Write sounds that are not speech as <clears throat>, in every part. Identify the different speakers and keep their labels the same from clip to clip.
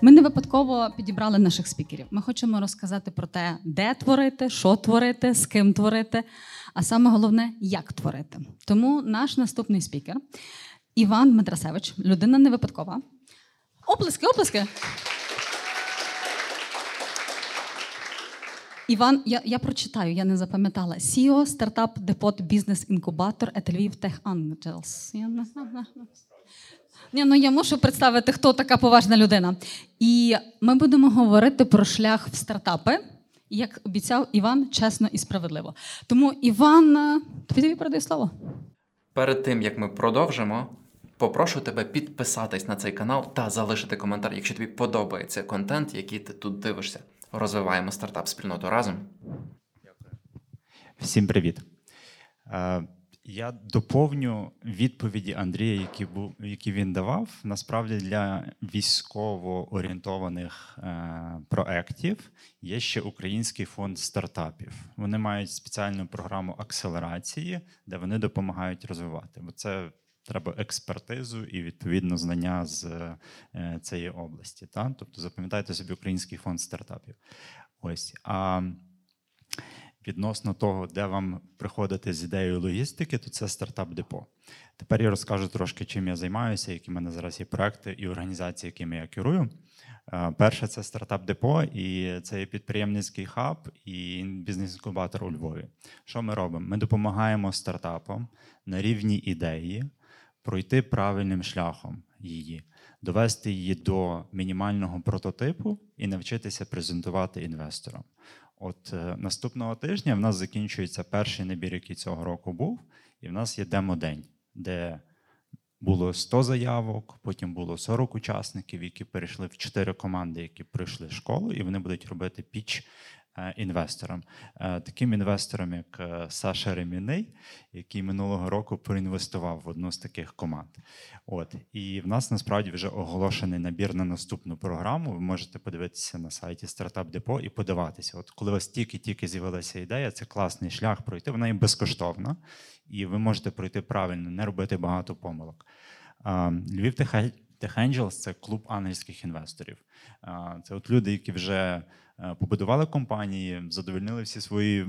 Speaker 1: Ми не випадково підібрали наших спікерів. Ми хочемо розказати про те, де творити, що творити, з ким творити, а саме головне, як творити. Тому наш наступний спікер Іван Дмитрасевич, людина не випадкова. Оплески, оплески. Іван, я я прочитаю, я не запам'ятала. CEO Startup Depot Бізнес Інкубатор Lviv Tech Angels. Ні, ну я мушу представити, хто така поважна людина. І ми будемо говорити про шлях в стартапи, як обіцяв Іван, чесно і справедливо. Тому, Іван, тобі передаю слово.
Speaker 2: Перед тим як ми продовжимо, попрошу тебе підписатись на цей канал та залишити коментар, якщо тобі подобається контент, який ти тут дивишся. Розвиваємо стартап спільноту разом.
Speaker 3: Всім привіт. Я доповню відповіді Андрія, які був, які він давав. Насправді для військово орієнтованих е, проєктів є ще Український фонд стартапів. Вони мають спеціальну програму акселерації, де вони допомагають розвивати. Бо це треба експертизу і відповідно знання з е, цієї області. Та? Тобто запам'ятайте собі Український фонд стартапів. Ось. А відносно того, де вам приходити з ідеєю логістики, то це стартап депо. Тепер я розкажу трошки, чим я займаюся, які в мене зараз є проекти і організації, якими я керую. Е, перше це стартап депо, і це є підприємницький хаб і бізнес-інкубатор у Львові. Що ми робимо? Ми допомагаємо стартапам на рівні ідеї пройти правильним шляхом її, довести її до мінімального прототипу і навчитися презентувати інвесторам. От е, наступного тижня в нас закінчується перший набір, який цього року був, і в нас є демо-день, де було 100 заявок, потім було 40 учасників, які перейшли в 4 команди, які пройшли школу, і вони будуть робити піч інвесторам. Е, таким інвестором, як е, Саша Реміний, який минулого року проінвестував в одну з таких команд. От І в нас насправді вже оголошений набір на наступну програму. Ви можете подивитися на сайті Стартап Депо і подаватися. От коли у вас тільки-тільки з'явилася ідея, це класний шлях пройти. Вона є безкоштовна, і ви можете пройти правильно, не робити багато помилок. Львів Tech Angels – це клуб ангельських інвесторів. Це от люди, які вже Е, побудували компанії, задовольнили всі свої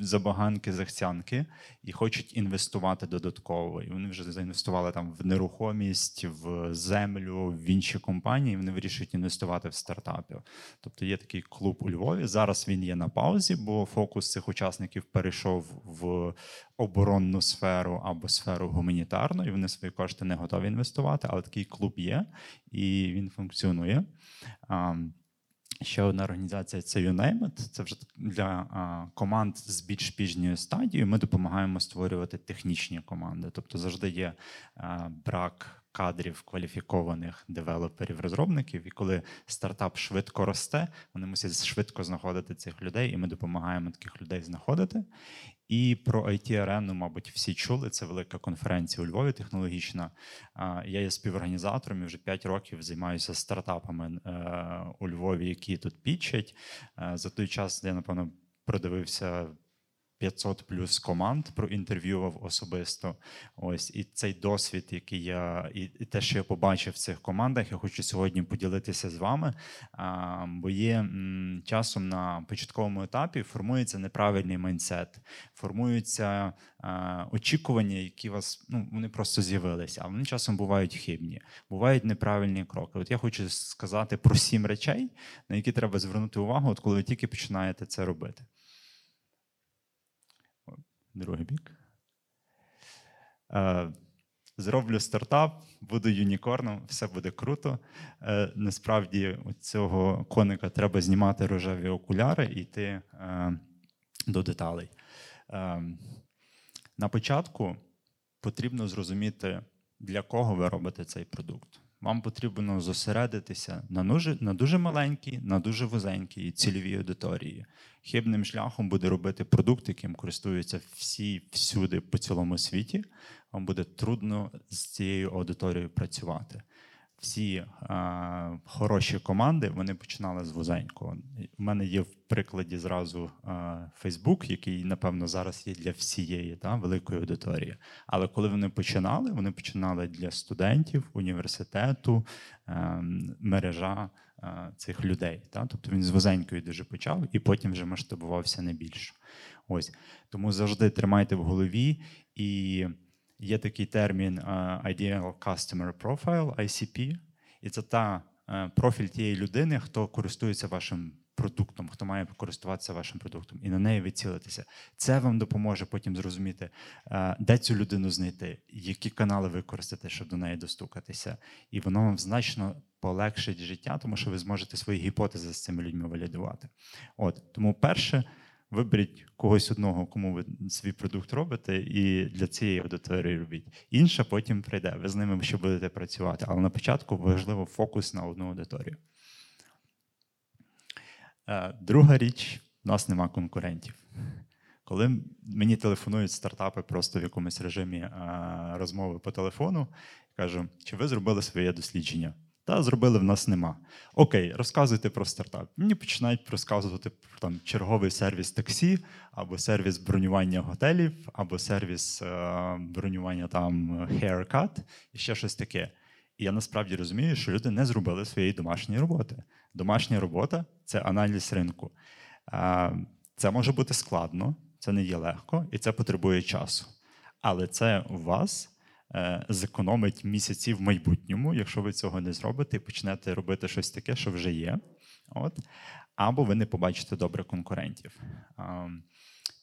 Speaker 3: забаганки, захцянки і хочуть інвестувати додатково. І вони вже заінвестували там в нерухомість, в землю, в інші компанії. Вони вирішують інвестувати в стартапи. Тобто є такий клуб у Львові. Зараз він є на паузі, бо фокус цих учасників перейшов в оборонну сферу або сферу гуманітарну, і вони свої кошти не готові інвестувати. Але такий клуб є і він функціонує. Ще одна організація це UNAMED. Це вже для а, команд з більш пізньою стадією. Ми допомагаємо створювати технічні команди. Тобто завжди є а, брак кадрів кваліфікованих девелоперів-розробників. І коли стартап швидко росте, вони мусять швидко знаходити цих людей, і ми допомагаємо таких людей знаходити. І про it арену мабуть, всі чули. Це велика конференція у Львові технологічна. Я є співорганізатором і вже 5 років займаюся стартапами е, у Львові, які тут пічать. Е, за той час я напевно продивився 500 плюс команд проінтерв'ював особисто. Ось і цей досвід, який я і, те, що я побачив в цих командах, я хочу сьогодні поділитися з вами. А, Бо є часом на початковому етапі формується неправильний майндсет, формуються а, очікування, які вас ну вони просто з'явилися, а вони часом бувають хибні, бувають неправильні кроки. От я хочу сказати про сім речей, на які треба звернути увагу, от коли ви тільки починаєте це робити другий бік. Е, зроблю стартап, буду юнікорном, все буде круто. Е, насправді, у цього коника треба знімати рожеві окуляри і йти е, до деталей. На початку потрібно зрозуміти, для кого ви робите цей продукт вам потрібно зосередитися на дуже, на дуже маленькій, на дуже вузенькій цільовій аудиторії. Хибним шляхом буде робити продукт, яким користуються всі всюди по цілому світі. Вам буде трудно з цією аудиторією працювати. Всі а, хороші команди вони починали з вузенького. У мене є в прикладі зразу а, Facebook, який, напевно, зараз є для всієї та, великої аудиторії. Але коли вони починали, вони починали для студентів, університету, а, ем, мережа цих людей. Та? Тобто він з вузенької дуже почав і потім вже масштабувався не більше. Ось тому завжди тримайте в голові і. Є такий термін Ideal Customer Profile, ICP, і це та е, профіль тієї людини, хто користується вашим продуктом, хто має користуватися вашим продуктом, і на неї ви цілитеся. Це вам допоможе потім зрозуміти, е, де цю людину знайти, які канали використати, щоб до неї достукатися. І воно вам значно полегшить життя, тому що ви зможете свої гіпотези з цими людьми валідувати. От тому перше. Виберіть когось одного, кому ви свій продукт робите, і для цієї аудиторії робіть. Інша потім прийде. Ви з ними ще будете працювати. Але на початку важливо фокус на одну аудиторію. Е, друга річ: у нас нема конкурентів. Коли мені телефонують стартапи просто в якомусь режимі е, розмови по телефону, кажу, чи ви зробили своє дослідження? Та зробили в нас нема. Окей, розказуйте про стартап. Мені починають розказувати про там черговий сервіс таксі, або сервіс бронювання готелів, або сервіс е, бронювання там haircut і ще щось таке. І я насправді розумію, що люди не зробили своєї домашньої роботи. Домашня робота це аналіз ринку. Е, це може бути складно, це не є легко і це потребує часу. Але це у вас. Е, зекономить місяці в майбутньому, якщо ви цього не зробите і почнете робити щось таке, що вже є. От. Або ви не побачите добре конкурентів. Um,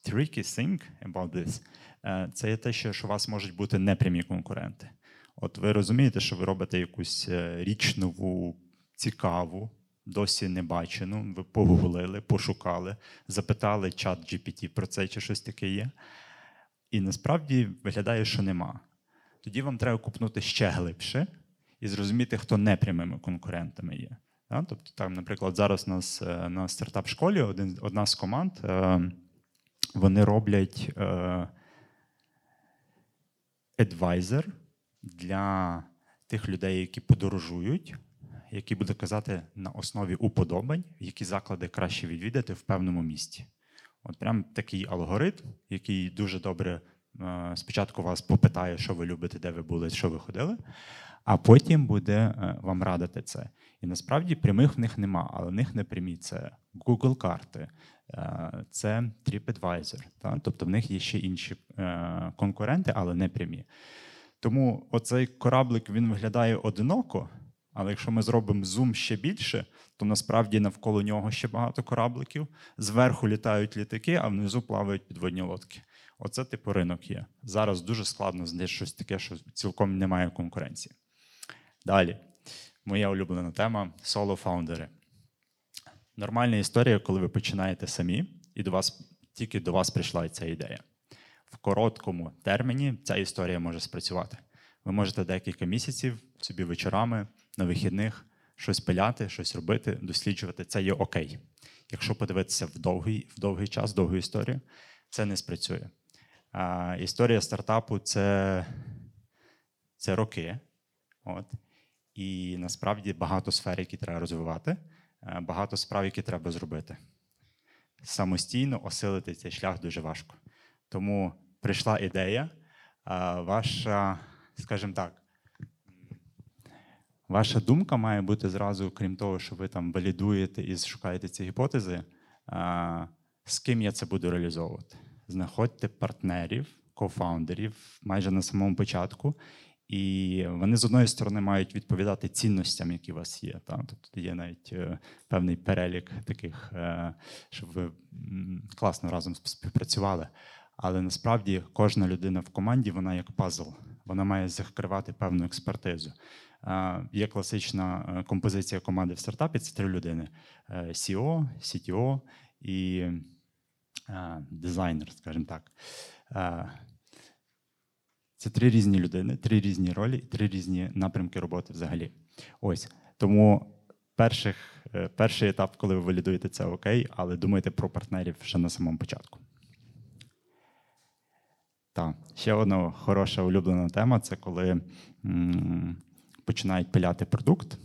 Speaker 3: tricky thing about this е, це є те, що у вас можуть бути непрямі конкуренти. От ви розумієте, що ви робите якусь е, річ нову, цікаву, досі не бачену, ви погуглили, пошукали, запитали чат GPT про це чи щось таке є. І насправді виглядає, що нема тоді вам треба купнути ще глибше і зрозуміти, хто непрямими конкурентами є. Тобто, там, наприклад, зараз у нас е, на стартап-школі одна з команд е, вони роблять адвайзер для тих людей, які подорожують, які буде казати на основі уподобань, які заклади краще відвідати в певному місці. От прям такий алгоритм, який дуже добре Е, спочатку вас попитає, що ви любите, де ви були, що ви ходили, а потім буде е, вам радити це. І насправді прямих в них нема, але в них не прямі це Google карти, е, це TripAdvisor. Та? Тобто в них є ще інші конкуренти, але не прямі. Тому оцей кораблик він виглядає одиноко. Але якщо ми зробимо зум ще більше, то насправді навколо нього ще багато корабликів. Зверху літають літаки, а внизу плавають підводні лодки. Оце типу ринок є. Зараз дуже складно знайти щось таке, що цілком немає конкуренції. Далі, моя улюблена тема соло-фаундери. Нормальна історія, коли ви починаєте самі, і до вас тільки до вас прийшла ця ідея. В короткому терміні ця історія може спрацювати. Ви можете декілька місяців собі вечорами на вихідних щось пиляти, щось робити, досліджувати. Це є окей. Якщо подивитися в довгий в довгий час, довгу історію, це не спрацює. А, Історія стартапу це це роки. От. І насправді багато сфер, які треба розвивати, багато справ, які треба зробити. Самостійно осилити цей шлях дуже важко. Тому прийшла ідея, ваша, скажімо так, ваша думка має бути зразу, крім того, що ви там валідуєте і шукаєте ці гіпотези, з ким я це буду реалізовувати знаходьте партнерів, кофаундерів майже на самому початку. І вони з одної сторони мають відповідати цінностям, які у вас є. Там тобто є навіть е, певний перелік таких, е, щоб ви класно разом співпрацювали. Але насправді кожна людина в команді вона як пазл, вона має закривати певну експертизу. Є класична е, композиція команди в стартапі це три людини: CEO, CTO і дизайнер, скажімо так. Це три різні людини, три різні ролі, три різні напрямки роботи взагалі. Ось тому перших, е, перший етап, коли ви валідуєте це окей, але думайте про партнерів ще на самому початку. Так, ще одна хороша улюблена тема це коли м починають пиляти продукт,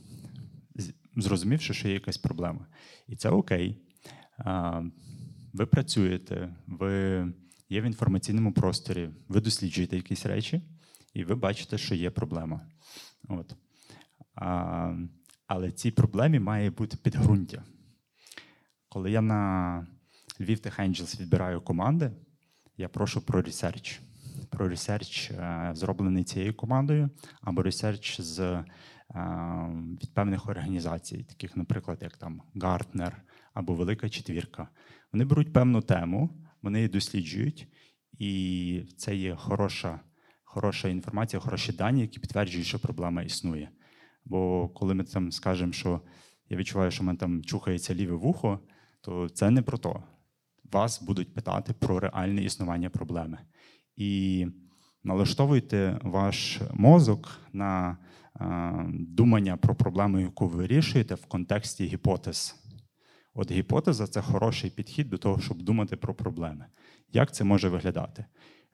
Speaker 3: зрозумівши, що є якась проблема. І це окей. А, Ви працюєте, ви є в інформаційному просторі, ви досліджуєте якісь речі, і ви бачите, що є проблема. От. А, але цій проблемі має бути підґрунтя. Коли я на Lviv Tech Angels відбираю команди, я прошу про research. Про research, е, зроблений цією командою, або research з, е, від певних організацій, таких, наприклад, як там Gartner або Велика Четвірка. Вони беруть певну тему, вони її досліджують, і це є хороша, хороша інформація, хороші дані, які підтверджують, що проблема існує. Бо коли ми там скажемо, що я відчуваю, що в мене там чухається ліве вухо, то це не про то. Вас будуть питати про реальне існування проблеми. І налаштовуйте ваш мозок на е, думання про проблему, яку ви вирішуєте в контексті гіпотез. От гіпотеза це хороший підхід до того, щоб думати про проблеми. Як це може виглядати?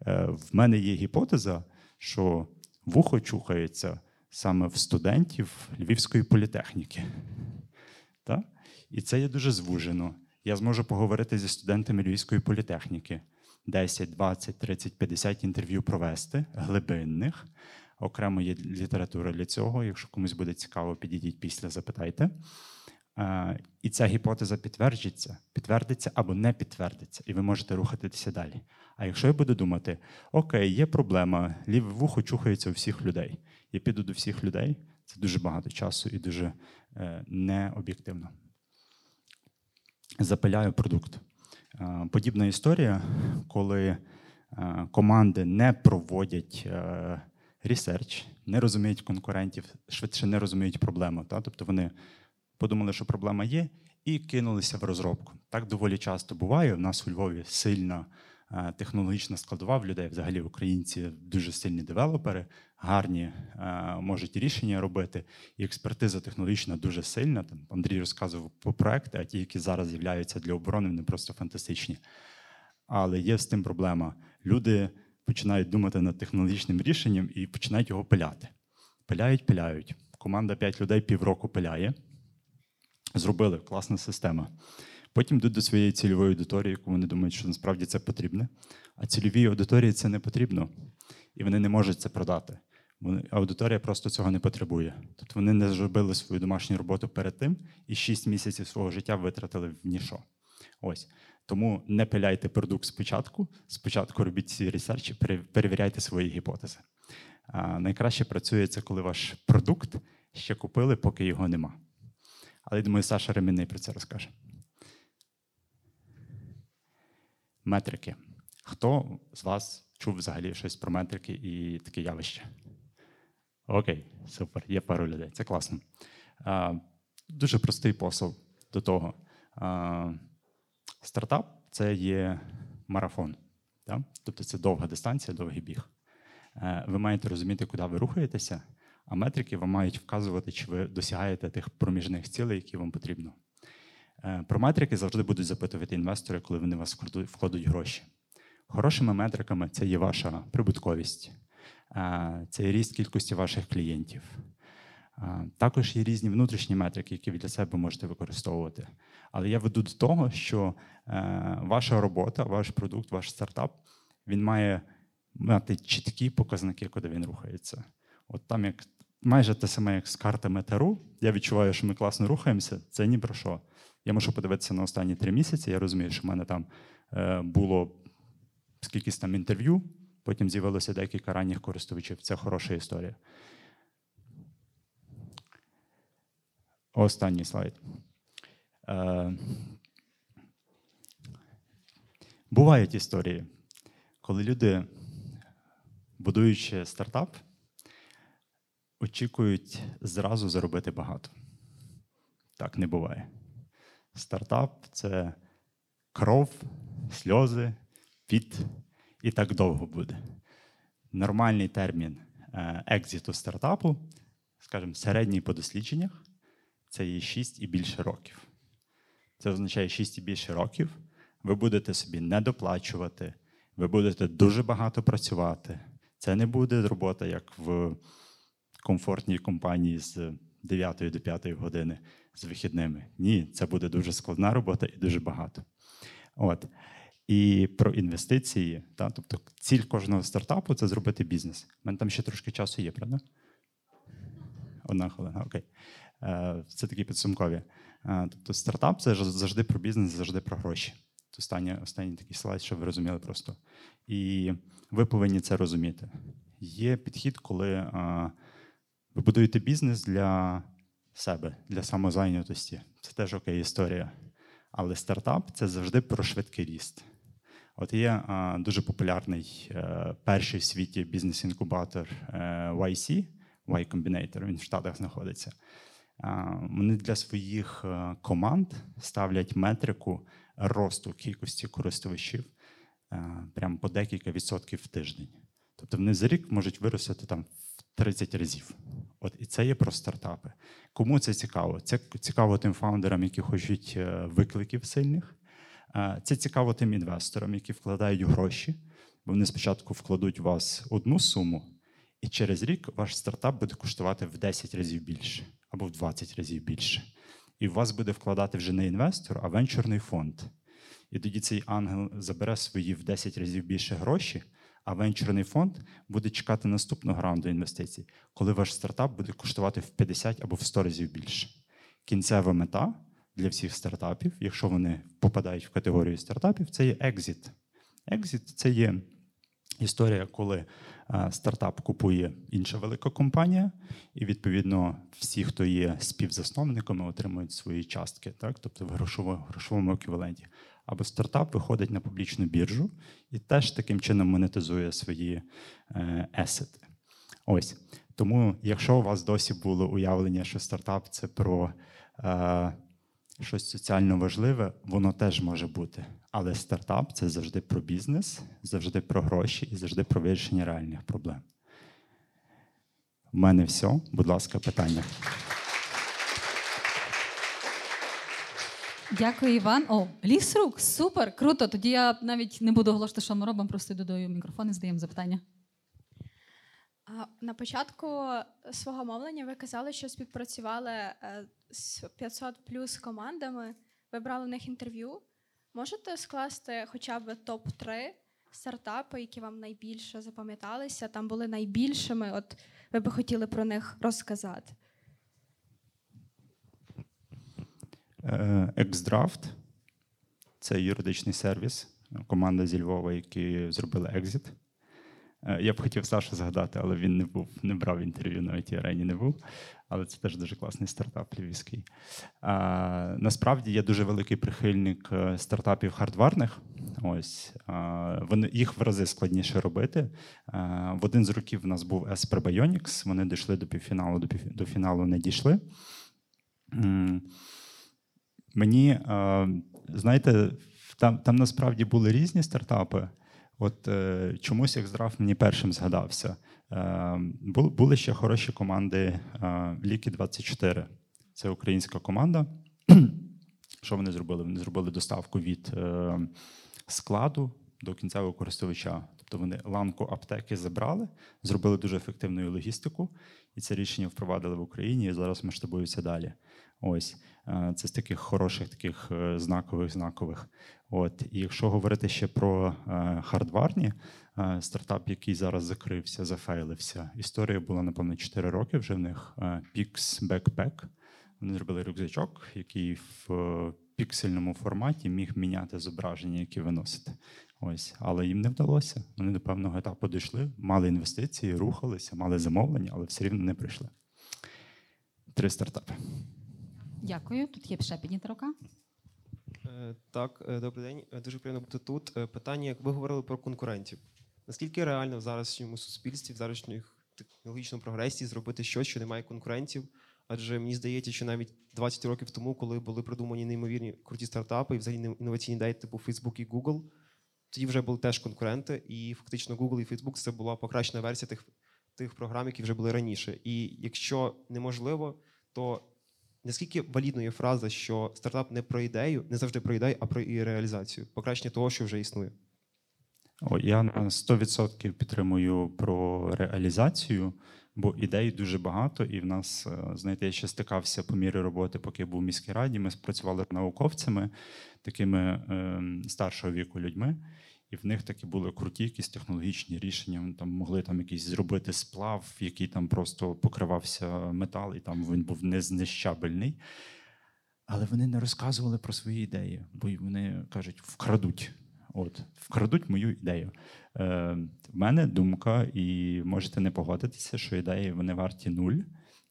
Speaker 3: Е, В мене є гіпотеза, що вухо чухається саме в студентів Львівської політехніки. Так? І це є дуже звужено. Я зможу поговорити зі студентами Львівської політехніки. 10, 20, 30, 50 інтерв'ю провести, глибинних. Окремо є література для цього. Якщо комусь буде цікаво, підійдіть після, запитайте. І ця гіпотеза підтвердиться, підтвердиться або не підтвердиться, і ви можете рухатися далі. А якщо я буду думати, окей, є проблема, ліве вухо чухається у всіх людей. Я піду до всіх людей, це дуже багато часу і дуже е, необ'єктивно. Запиляю продукт. Е, Подібна історія, коли е, команди не проводять research, не розуміють конкурентів, швидше не розуміють проблему. Та? Тобто вони подумали, що проблема є, і кинулися в розробку. Так доволі часто буває. У нас у Львові сильна е, технологічна складова в людей. Взагалі українці дуже сильні девелопери, гарні, е, можуть рішення робити. І експертиза технологічна дуже сильна. Там Андрій розказував про проекти, а ті, які зараз з'являються для оборони, вони просто фантастичні. Але є з тим проблема. Люди починають думати над технологічним рішенням і починають його пиляти. Пиляють, пиляють. Команда 5 людей півроку пиляє. Зробили класна система. Потім йдуть до своєї цільової аудиторії, яку вони думають, що насправді це потрібне. А цільовій аудиторії це не потрібно, і вони не можуть це продати. Аудиторія просто цього не потребує. Тобто вони не зробили свою домашню роботу перед тим і 6 місяців свого життя витратили в ніщо. Ось. Тому не пиляйте продукт спочатку. Спочатку робіть свій ресерч і перевіряйте свої гіпотези. А, найкраще працює це, коли ваш продукт ще купили, поки його нема. Але я думаю, Саша Ремінний про це розкаже. Метрики. Хто з вас чув взагалі щось про метрики і таке явище? Окей, супер, є пару людей. Це класно. А, дуже простий посил до того. А, стартап це є марафон. Да? Тобто це довга дистанція, довгий біг. Е, Ви маєте розуміти, куди ви рухаєтеся, а метрики вам мають вказувати, чи ви досягаєте тих проміжних цілей, які вам потрібно. Е, Про метрики завжди будуть запитувати інвестори, коли вони вас вкладуть- гроші. Хорошими метриками це є ваша прибутковість, е, це є ріст кількості ваших клієнтів. Е, Також є різні внутрішні метрики, які ви для себе можете використовувати. Але я веду до того, що ваша робота, ваш продукт, ваш стартап він має мати чіткі показники, куди він рухається. От там як майже те саме, як з картами Тару. Я відчуваю, що ми класно рухаємося. Це ні про що. Я можу подивитися на останні три місяці. Я розумію, що в мене там е, було скількись там інтерв'ю, потім з'явилося декілька ранніх користувачів. Це хороша історія. Останній слайд. Е, бувають історії, коли люди, будуючи стартап, очікують зразу заробити багато. Так не буває. Стартап це кров, сльози, піт, і так довго буде. Нормальний термін е, екзиту стартапу, скажімо, середній по дослідженнях, це є 6 і більше років. Це означає 6 і більше років. Ви будете собі не доплачувати, ви будете дуже багато працювати. Це не буде робота, як в комфортній компанії з 9 до 5 години з вихідними. Ні, це буде дуже складна робота і дуже багато. От. І про інвестиції, та, тобто ціль кожного стартапу це зробити бізнес. У мене там ще трошки часу є, правда? Одна хвилина, окей. Е, Це такі підсумкові. Е, Тобто, стартап це завжди про бізнес, завжди про гроші. Це останній, останній такий слайд, щоб ви розуміли просто. І ви повинні це розуміти. Є підхід, коли а, ви будуєте бізнес для себе, для самозайнятості. Це теж окей історія. Але стартап це завжди про швидкий ріст. От є а, дуже популярний е, перший в світі бізнес-інкубатор е, YC, Y Combinator, він в Штатах знаходиться. А, Вони для своїх е, команд ставлять метрику росту кількості користувачів прямо по декілька відсотків в тиждень. Тобто вони за рік можуть виростити там 30 разів. От і це є про стартапи. Кому це цікаво? Це цікаво тим фаундерам, які хочуть е, викликів сильних. Е, Це цікаво тим інвесторам, які вкладають гроші. Вони спочатку вкладуть у вас одну суму, і через рік ваш стартап буде коштувати в 10 разів більше або в 20 разів більше. І у вас буде вкладати вже не інвестор, а венчурний фонд. І тоді цей ангел забере свої в 10 разів більше гроші, а венчурний фонд буде чекати наступного раунду інвестицій, коли ваш стартап буде коштувати в 50 або в 100 разів більше. Кінцева мета для всіх стартапів, якщо вони попадають в категорію стартапів, це є екзит. Екзит це є історія, коли е, стартап купує інша велика компанія, і відповідно всі, хто є співзасновниками, отримують свої частки, так? тобто в грошовому еквіваленті. Або стартап виходить на публічну біржу і теж таким чином монетизує свої е, есети. Ось. Тому, якщо у вас досі було уявлення, що стартап це про е, щось соціально важливе, воно теж може бути. Але стартап це завжди про бізнес, завжди про гроші і завжди про вирішення реальних проблем. У мене все. Будь ласка, питання.
Speaker 1: Дякую, Іван. О, ліс рук, супер, круто. Тоді я навіть не буду оголошувати, що ми робимо, просто додаю мікрофон і здаємо запитання.
Speaker 4: На початку свого мовлення ви казали, що співпрацювали е, з 500 плюс командами, ви брали в них інтерв'ю. Можете скласти хоча б топ-3 стартапи, які вам найбільше запам'яталися, там були найбільшими, от ви би хотіли про них розказати?
Speaker 3: Е, Xdraft – це юридичний сервіс, команда зі Львова, які зробили екзит. Е, Я б хотів Сашу згадати, але він не був, не брав інтерв'ю на it арені не був. Але це теж дуже класний стартап львівський. А, насправді я дуже великий прихильник е, стартапів хардварних. Ось а, вони їх в рази складніше робити. А, в один з років в нас був Esper Bionics, Вони дійшли до півфіналу, до, пів, до фіналу не дійшли. Мені, е, знаєте, там, там насправді були різні стартапи. От е, чомусь Xdraft мені першим згадався. Е, були ще хороші команди Ліки 24. Це українська команда. <clears throat> Що вони зробили? Вони зробили доставку від складу до кінцевого користувача. Тобто вони ланку аптеки забрали, зробили дуже ефективну логістику, і це рішення впровадили в Україні і зараз масштабуються далі. Ось е, це з таких хороших, таких е, знакових знакових. От і якщо говорити ще про е, хардварні, стартап, який зараз закрився, зафейлився. Історія була напевно 4 роки. Вже в них Pix Backpack. Вони зробили рюкзачок, який в піксельному форматі міг міняти зображення, які виносити. Ось, але їм не вдалося. Вони до певного етапу дійшли, мали інвестиції, рухалися, мали замовлення, але все рівно не прийшли. Три стартапи.
Speaker 1: Дякую. Тут є ще підніта рука.
Speaker 5: Е, Так, е, добрий день. Е, Дуже приємно бути тут. Питання, як ви говорили про конкурентів. Наскільки реально в зараз суспільстві, в зарашньому технологічному прогресі зробити щось, що немає конкурентів? Адже мені здається, що навіть 20 років тому, коли були придумані неймовірні круті стартапи і взагалі інноваційні ідеї типу Facebook і Google, тоді вже були теж конкуренти, і фактично Google і Facebook це була покращена версія тих, тих програм, які вже були раніше. І якщо неможливо, то наскільки валідна є фраза, що стартап не про ідею, не завжди про ідею, а про її реалізацію, покращення того, що вже існує.
Speaker 3: Я на 100% підтримую про реалізацію, бо ідей дуже багато, і в нас, е, знаєте, я ще стикався по мірі роботи, поки я був в міській раді. Ми спрацювали з науковцями, такими е, старшого віку людьми. І в них такі були круті якісь технологічні рішення. Там могли там якийсь зробити сплав, який там просто покривався метал, і там він був незнищабельний. Але вони не розказували про свої ідеї, бо вони кажуть, вкрадуть. От, вкрадуть мою ідею. Е, в мене думка, і можете не погодитися, що ідеї вони варті нуль.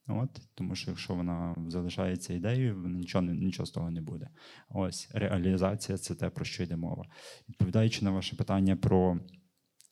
Speaker 3: От, тому що якщо вона залишається ідеєю, нічого нічого з того не буде. Ось реалізація це те, про що йде мова. Відповідаючи на ваше питання про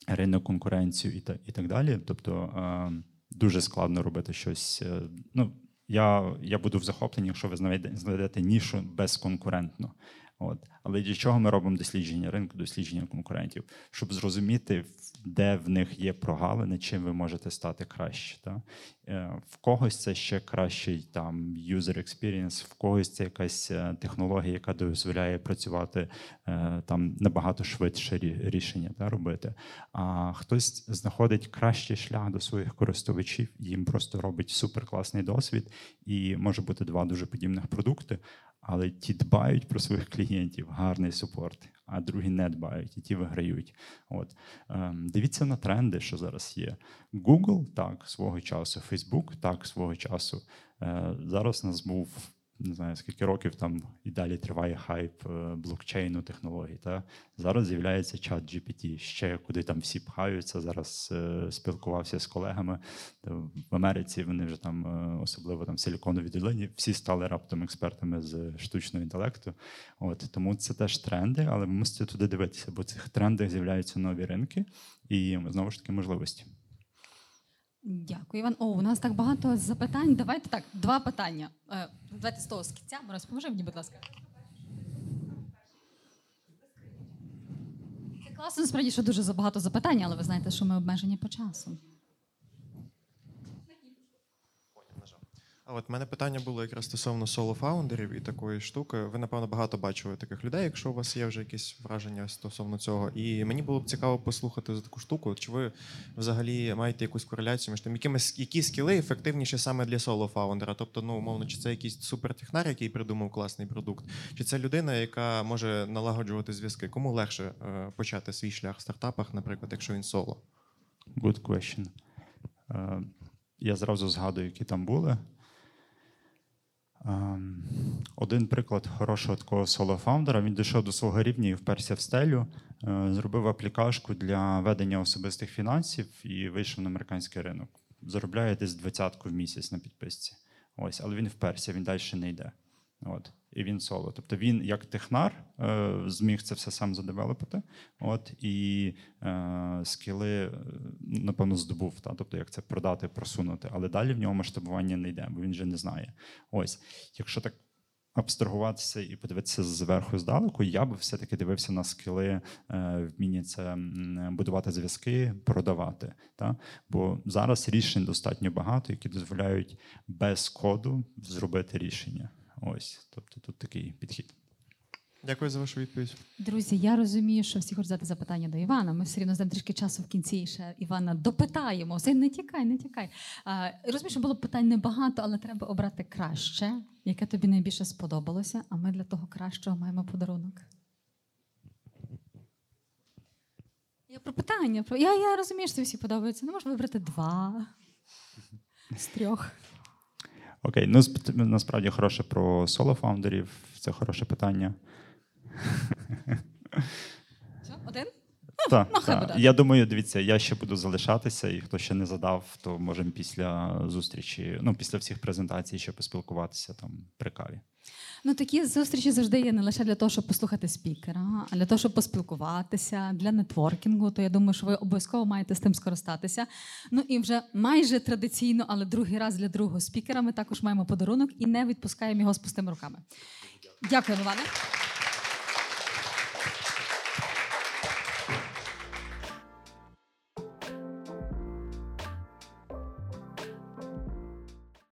Speaker 3: ринок конкуренцію і, та, і так далі. Тобто е, дуже складно робити щось. е, ну, я, я буду в захопленні, якщо ви знайдете нішу безконкурентно. От. Але для чого ми робимо дослідження ринку, дослідження конкурентів? Щоб зрозуміти, де в них є прогалини, чим ви можете стати краще. Та? Е, В когось це ще кращий там user experience, в когось це якась е, технологія, яка дозволяє працювати е, там набагато швидше рішення та, робити. А хтось знаходить кращий шлях до своїх користувачів, їм просто робить суперкласний досвід, і може бути два дуже подібних продукти. Але ті дбають про своїх клієнтів, гарний супорт, а другі не дбають, і ті виграють. От ем, дивіться на тренди, що зараз є. Google так свого часу, Facebook так свого часу. Е, зараз у нас був не знаю скільки років там і далі триває хайп е, блокчейну технологій. Та зараз з'являється чат GPT, ще куди там всі пхаються. Зараз е, спілкувався з колегами в Америці. Вони вже там, е, особливо там в Силіконовій долині, всі стали раптом експертами з штучного інтелекту. От тому це теж тренди, але ви мусите туди дивитися, бо в цих трендах з'являються нові ринки і знову ж таки можливості.
Speaker 1: Дякую, Іван. О, у нас так багато запитань. Давайте так, два питання. Е, давайте з того з кінця. Мороз, поможи мені, будь ласка. Це класно, насправді, що дуже забагато запитань, але ви знаєте, що ми обмежені по часу.
Speaker 6: А от мене питання було якраз стосовно соло-фаундерів і такої штуки. Ви, напевно, багато бачили таких людей, якщо у вас є вже якісь враження стосовно цього. І мені було б цікаво послухати за таку штуку. Чи ви взагалі маєте якусь кореляцію між тим, якими які скіли ефективніші саме для соло-фаундера? Тобто, ну умовно, чи це якийсь супертехнар, який придумав класний продукт, чи це людина, яка може налагоджувати зв'язки? Кому легше е, почати свій шлях в стартапах, наприклад, якщо він соло?
Speaker 3: Good question. Е, Я зразу згадую, які там були. Ем, Один приклад хорошого такого соло-фаундера. Він дійшов до свого рівня і вперся в стелю, е, зробив аплікашку для ведення особистих фінансів і вийшов на американський ринок. Заробляє десь двадцятку в місяць на підписці. Ось, але він вперся, він далі не йде. От. І він соло. Тобто він, як технар, е, зміг це все сам задевелопити. От, і е, скіли, е, напевно, здобув. Та? Тобто, як це продати, просунути. Але далі в нього масштабування не йде, бо він вже не знає. Ось, якщо так абстрагуватися і подивитися зверху здалеку, я би все-таки дивився на скіли, е, вміння це будувати зв'язки, продавати. Та? Бо зараз рішень достатньо багато, які дозволяють без коду зробити рішення. Ось, тобто тут такий підхід.
Speaker 6: Дякую за вашу відповідь.
Speaker 1: Друзі, я розумію, що всі хочуть задати запитання до Івана. Ми все рівно знаємо трішки часу в кінці і ще Івана допитаємо. Все, не тікай, не тікай. А, розумію, що було б питань небагато, але треба обрати краще, яке тобі найбільше сподобалося. А ми для того кращого маємо подарунок. Я про питання. Про... Я, я розумію, що всі подобаються. Не можеш вибрати два з трьох.
Speaker 3: Окей, ну сп- насправді хороше про соло-фаундерів. Це хороше питання.
Speaker 1: Все, один?
Speaker 3: Так,
Speaker 1: ну,
Speaker 3: так. Я думаю, дивіться, я ще буду залишатися, і хто ще не задав, то можемо після зустрічі, ну після всіх презентацій ще поспілкуватися там при каві.
Speaker 1: Ну, такі зустрічі завжди є не лише для того, щоб послухати спікера, а для того, щоб поспілкуватися, для нетворкінгу. То я думаю, що ви обов'язково маєте з тим скористатися. Ну і вже майже традиційно, але другий раз для другого спікера ми також маємо подарунок і не відпускаємо його з пустими руками. Дякуємо, Іване.